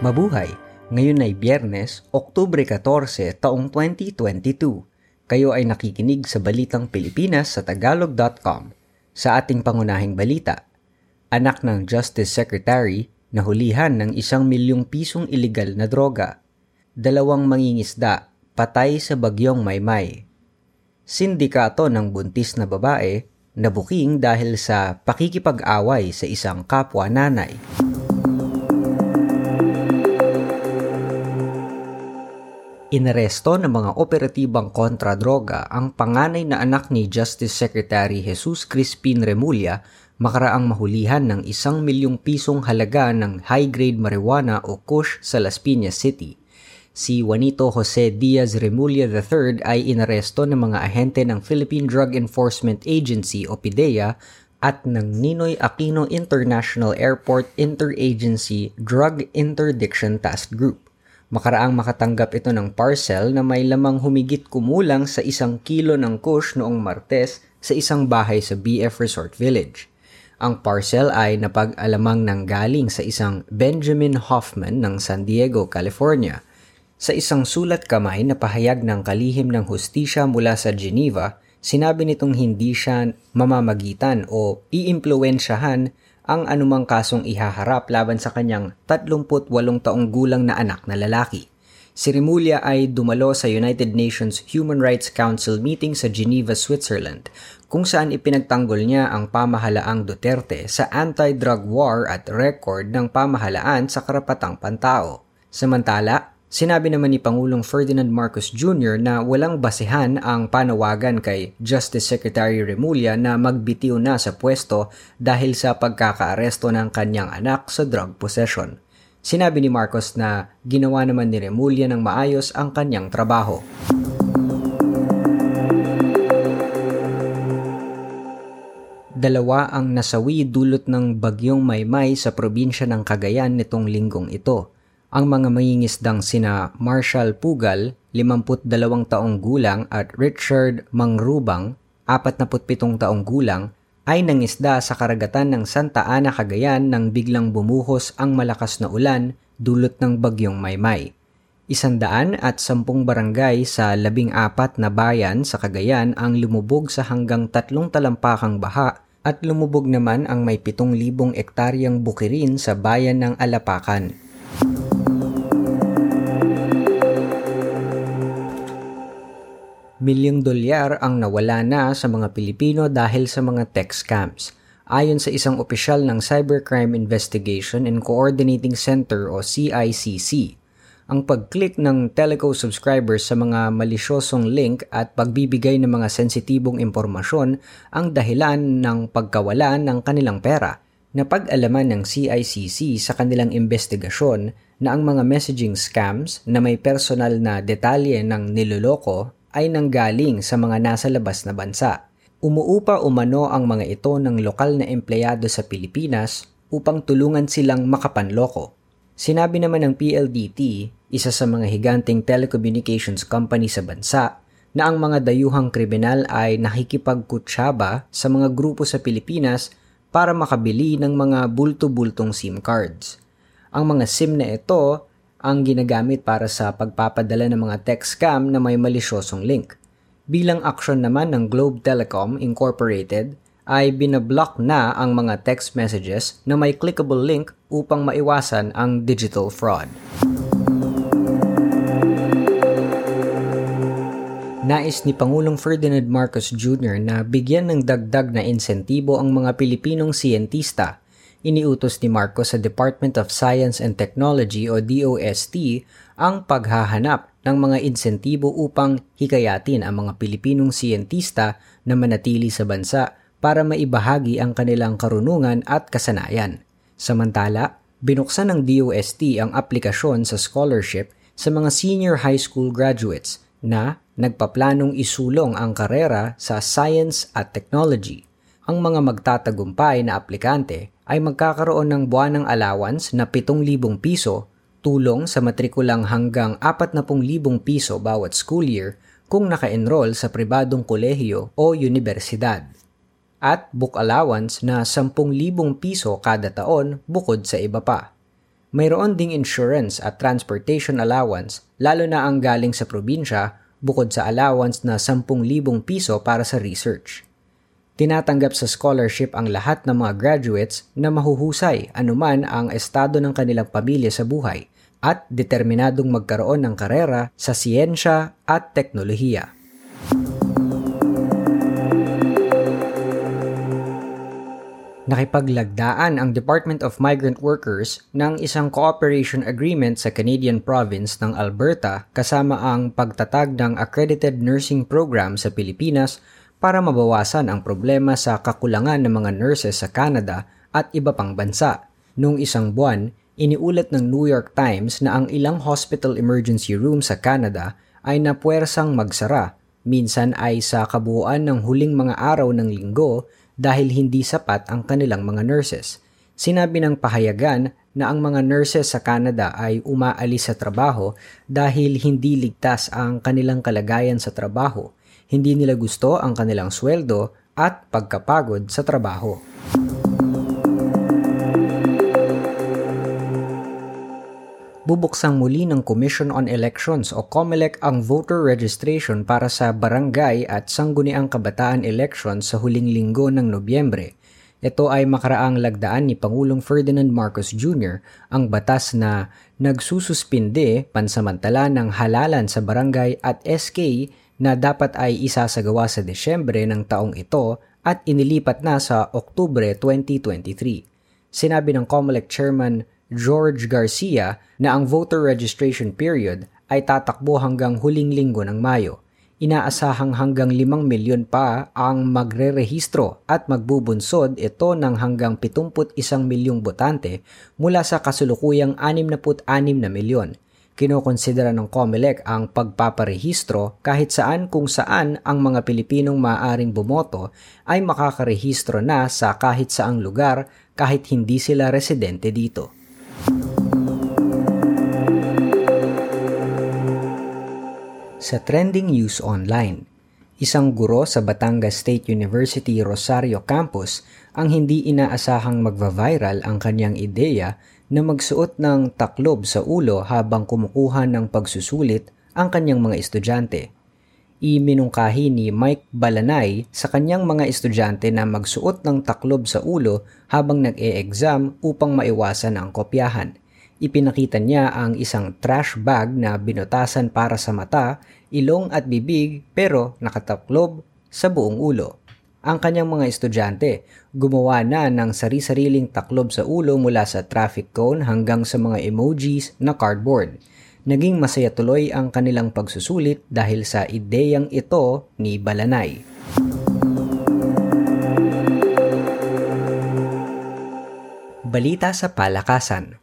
Mabuhay! Ngayon ay Biyernes, Oktubre 14, taong 2022. Kayo ay nakikinig sa Balitang Pilipinas sa Tagalog.com. Sa ating pangunahing balita, anak ng Justice Secretary nahulihan ng isang milyong pisong ilegal na droga. Dalawang mangingisda patay sa bagyong Maymay. Sindikato ng buntis na babae nabuking dahil sa pakikipag-away sa isang kapwa nanay. Inaresto ng mga operatibang kontra-droga ang panganay na anak ni Justice Secretary Jesus Crispin Remulla makaraang mahulihan ng isang milyong pisong halaga ng high-grade marijuana o kush sa Las Piñas City. Si Juanito Jose Diaz Remulla III ay inaresto ng mga ahente ng Philippine Drug Enforcement Agency o PIDEA at ng Ninoy Aquino International Airport Interagency Drug Interdiction Task Group. Makaraang makatanggap ito ng parcel na may lamang humigit kumulang sa isang kilo ng kush noong Martes sa isang bahay sa BF Resort Village. Ang parcel ay napag-alamang nanggaling sa isang Benjamin Hoffman ng San Diego, California. Sa isang sulat kamay na pahayag ng kalihim ng hustisya mula sa Geneva, sinabi nitong hindi siya mamamagitan o iimpluensyahan ang anumang kasong ihaharap laban sa kanyang 38 taong gulang na anak na lalaki. Si Rimulya ay dumalo sa United Nations Human Rights Council meeting sa Geneva, Switzerland, kung saan ipinagtanggol niya ang pamahalaang Duterte sa anti-drug war at record ng pamahalaan sa karapatang pantao. Samantala, Sinabi naman ni Pangulong Ferdinand Marcos Jr. na walang basehan ang panawagan kay Justice Secretary Remulla na magbitiw na sa pwesto dahil sa pagkakaaresto ng kanyang anak sa drug possession. Sinabi ni Marcos na ginawa naman ni Remulla ng maayos ang kanyang trabaho. Dalawa ang nasawi dulot ng bagyong Maymay sa probinsya ng Cagayan nitong linggong ito ang mga mangingisdang sina Marshall Pugal, 52 taong gulang at Richard Mangrubang, 47 taong gulang, ay nangisda sa karagatan ng Santa Ana, Cagayan nang biglang bumuhos ang malakas na ulan dulot ng bagyong Maymay. Isandaan at sampung barangay sa labing apat na bayan sa Cagayan ang lumubog sa hanggang tatlong talampakang baha at lumubog naman ang may pitong libong ektaryang bukirin sa bayan ng Alapakan. Milyong dolyar ang nawala na sa mga Pilipino dahil sa mga tech scams. Ayon sa isang opisyal ng Cybercrime Investigation and Coordinating Center o CICC, ang pag-click ng teleco subscribers sa mga malisyosong link at pagbibigay ng mga sensitibong impormasyon ang dahilan ng pagkawala ng kanilang pera. Napag-alaman ng CICC sa kanilang investigasyon na ang mga messaging scams na may personal na detalye ng niloloko ay nanggaling sa mga nasa labas na bansa. Umuupa umano ang mga ito ng lokal na empleyado sa Pilipinas upang tulungan silang makapanloko. Sinabi naman ng PLDT, isa sa mga higanting telecommunications company sa bansa, na ang mga dayuhang kriminal ay nakikipagkutsaba sa mga grupo sa Pilipinas para makabili ng mga bulto-bultong SIM cards. Ang mga SIM na ito ang ginagamit para sa pagpapadala ng mga text scam na may malisyosong link. Bilang aksyon naman ng Globe Telecom Incorporated, ay binablock na ang mga text messages na may clickable link upang maiwasan ang digital fraud. Nais ni Pangulong Ferdinand Marcos Jr. na bigyan ng dagdag na insentibo ang mga Pilipinong siyentista iniutos ni Marcos sa Department of Science and Technology o DOST ang paghahanap ng mga insentibo upang hikayatin ang mga Pilipinong siyentista na manatili sa bansa para maibahagi ang kanilang karunungan at kasanayan. Samantala, binuksan ng DOST ang aplikasyon sa scholarship sa mga senior high school graduates na nagpaplanong isulong ang karera sa science at technology. Ang mga magtatagumpay na aplikante ay magkakaroon ng buwanang allowance na 7,000 piso, tulong sa matrikulang hanggang 40,000 piso bawat school year kung naka-enroll sa pribadong kolehiyo o universidad, at book allowance na 10,000 piso kada taon bukod sa iba pa. Mayroon ding insurance at transportation allowance lalo na ang galing sa probinsya bukod sa allowance na 10,000 piso para sa research. Tinatanggap sa scholarship ang lahat ng mga graduates na mahuhusay anuman ang estado ng kanilang pamilya sa buhay at determinadong magkaroon ng karera sa siyensya at teknolohiya. Nakipaglagdaan ang Department of Migrant Workers ng isang cooperation agreement sa Canadian province ng Alberta kasama ang pagtatag ng accredited nursing program sa Pilipinas para mabawasan ang problema sa kakulangan ng mga nurses sa Canada at iba pang bansa. Noong isang buwan, iniulat ng New York Times na ang ilang hospital emergency room sa Canada ay napuwersang magsara, minsan ay sa kabuuan ng huling mga araw ng linggo dahil hindi sapat ang kanilang mga nurses. Sinabi ng pahayagan na ang mga nurses sa Canada ay umaalis sa trabaho dahil hindi ligtas ang kanilang kalagayan sa trabaho. Hindi nila gusto ang kanilang sweldo at pagkapagod sa trabaho. Bubuksang muli ng Commission on Elections o COMELEC ang voter registration para sa barangay at sangguniang kabataan elections sa huling linggo ng Nobyembre. Ito ay makaraang lagdaan ni Pangulong Ferdinand Marcos Jr. ang batas na nagsususpinde pansamantala ng halalan sa barangay at SK na dapat ay isasagawa sa Desyembre ng taong ito at inilipat na sa Oktubre 2023. Sinabi ng COMELEC Chairman George Garcia na ang voter registration period ay tatakbo hanggang huling linggo ng Mayo. Inaasahang hanggang 5 milyon pa ang magre-rehistro at magbubunsod ito ng hanggang 71 milyong botante mula sa kasulukuyang 66 na milyon. Kinokonsidera ng COMELEC ang pagpaparehistro kahit saan kung saan ang mga Pilipinong maaaring bumoto ay makakarehistro na sa kahit saang lugar kahit hindi sila residente dito. Sa trending news online, isang guro sa Batangas State University Rosario Campus ang hindi inaasahang magva-viral ang kanyang ideya na magsuot ng taklob sa ulo habang kumukuha ng pagsusulit ang kanyang mga estudyante. Iminungkahi ni Mike Balanay sa kanyang mga estudyante na magsuot ng taklob sa ulo habang nag-e-exam upang maiwasan ang kopyahan. Ipinakita niya ang isang trash bag na binutasan para sa mata, ilong at bibig pero nakataklob sa buong ulo. Ang kanyang mga estudyante gumawa na ng sari-sariling taklob sa ulo mula sa traffic cone hanggang sa mga emojis na cardboard naging masaya tuloy ang kanilang pagsusulit dahil sa ideyang ito ni Balanay. Balita sa palakasan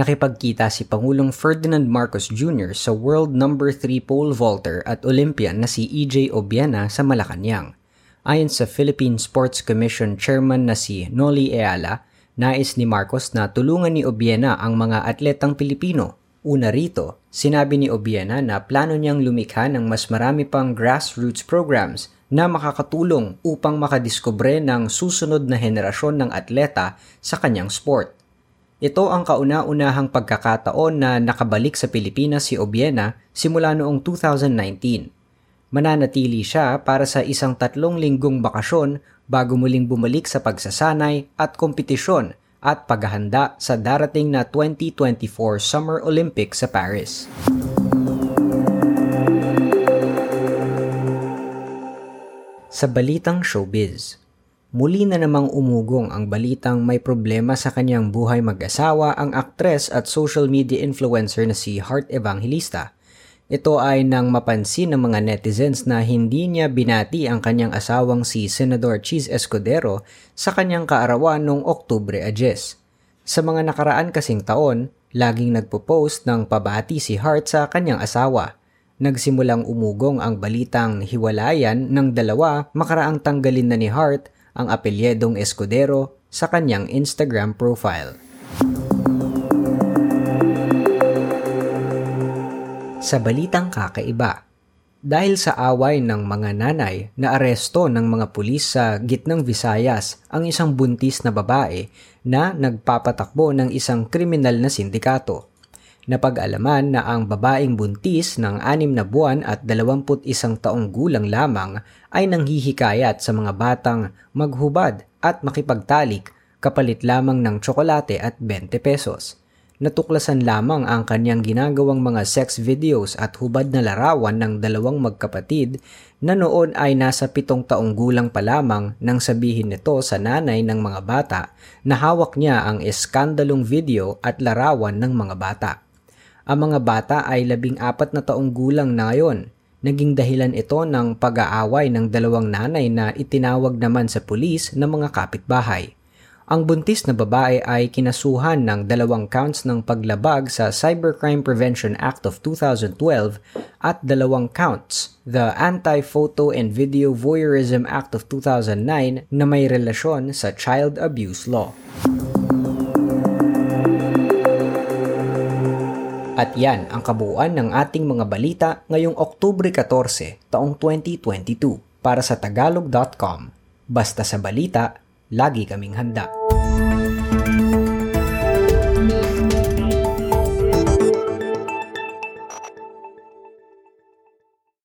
Nakipagkita si Pangulong Ferdinand Marcos Jr. sa world number 3 pole vaulter at Olympian na si EJ Obiena sa Malacanang. Ayon sa Philippine Sports Commission Chairman na si Noli Eala, nais ni Marcos na tulungan ni Obiena ang mga atletang Pilipino Una rito, sinabi ni Obiena na plano niyang lumikha ng mas marami pang grassroots programs na makakatulong upang makadiskubre ng susunod na henerasyon ng atleta sa kanyang sport. Ito ang kauna-unahang pagkakataon na nakabalik sa Pilipinas si Obiena simula noong 2019. Mananatili siya para sa isang tatlong linggong bakasyon bago muling bumalik sa pagsasanay at kompetisyon at paghahanda sa darating na 2024 Summer Olympics sa Paris. Sa balitang showbiz, muli na namang umugong ang balitang may problema sa kanyang buhay mag-asawa ang aktres at social media influencer na si Heart Evangelista – ito ay nang mapansin ng mga netizens na hindi niya binati ang kanyang asawang si Senador Cheese Escudero sa kanyang kaarawan noong Oktubre Ajes. Sa mga nakaraan kasing taon, laging nagpo-post ng pabati si Hart sa kanyang asawa. Nagsimulang umugong ang balitang hiwalayan ng dalawa makaraang tanggalin na ni Hart ang apelyedong Escudero sa kanyang Instagram profile. Sa balitang kakaiba, Dahil sa away ng mga nanay na aresto ng mga pulis sa gitnang Visayas ang isang buntis na babae na nagpapatakbo ng isang kriminal na sindikato. Napag-alaman na ang babaeng buntis ng anim na buwan at 21 taong gulang lamang ay nanghihikayat sa mga batang maghubad at makipagtalik kapalit lamang ng tsokolate at 20 pesos natuklasan lamang ang kanyang ginagawang mga sex videos at hubad na larawan ng dalawang magkapatid na noon ay nasa pitong taong gulang pa lamang nang sabihin nito sa nanay ng mga bata na hawak niya ang eskandalong video at larawan ng mga bata. Ang mga bata ay labing apat na taong gulang na ngayon. Naging dahilan ito ng pag-aaway ng dalawang nanay na itinawag naman sa pulis ng mga kapitbahay. Ang buntis na babae ay kinasuhan ng dalawang counts ng paglabag sa Cybercrime Prevention Act of 2012 at dalawang counts, the Anti-Photo and Video Voyeurism Act of 2009 na may relasyon sa child abuse law. At yan ang kabuuan ng ating mga balita ngayong Oktubre 14, taong 2022 para sa tagalog.com. Basta sa balita, lagi kaming handa.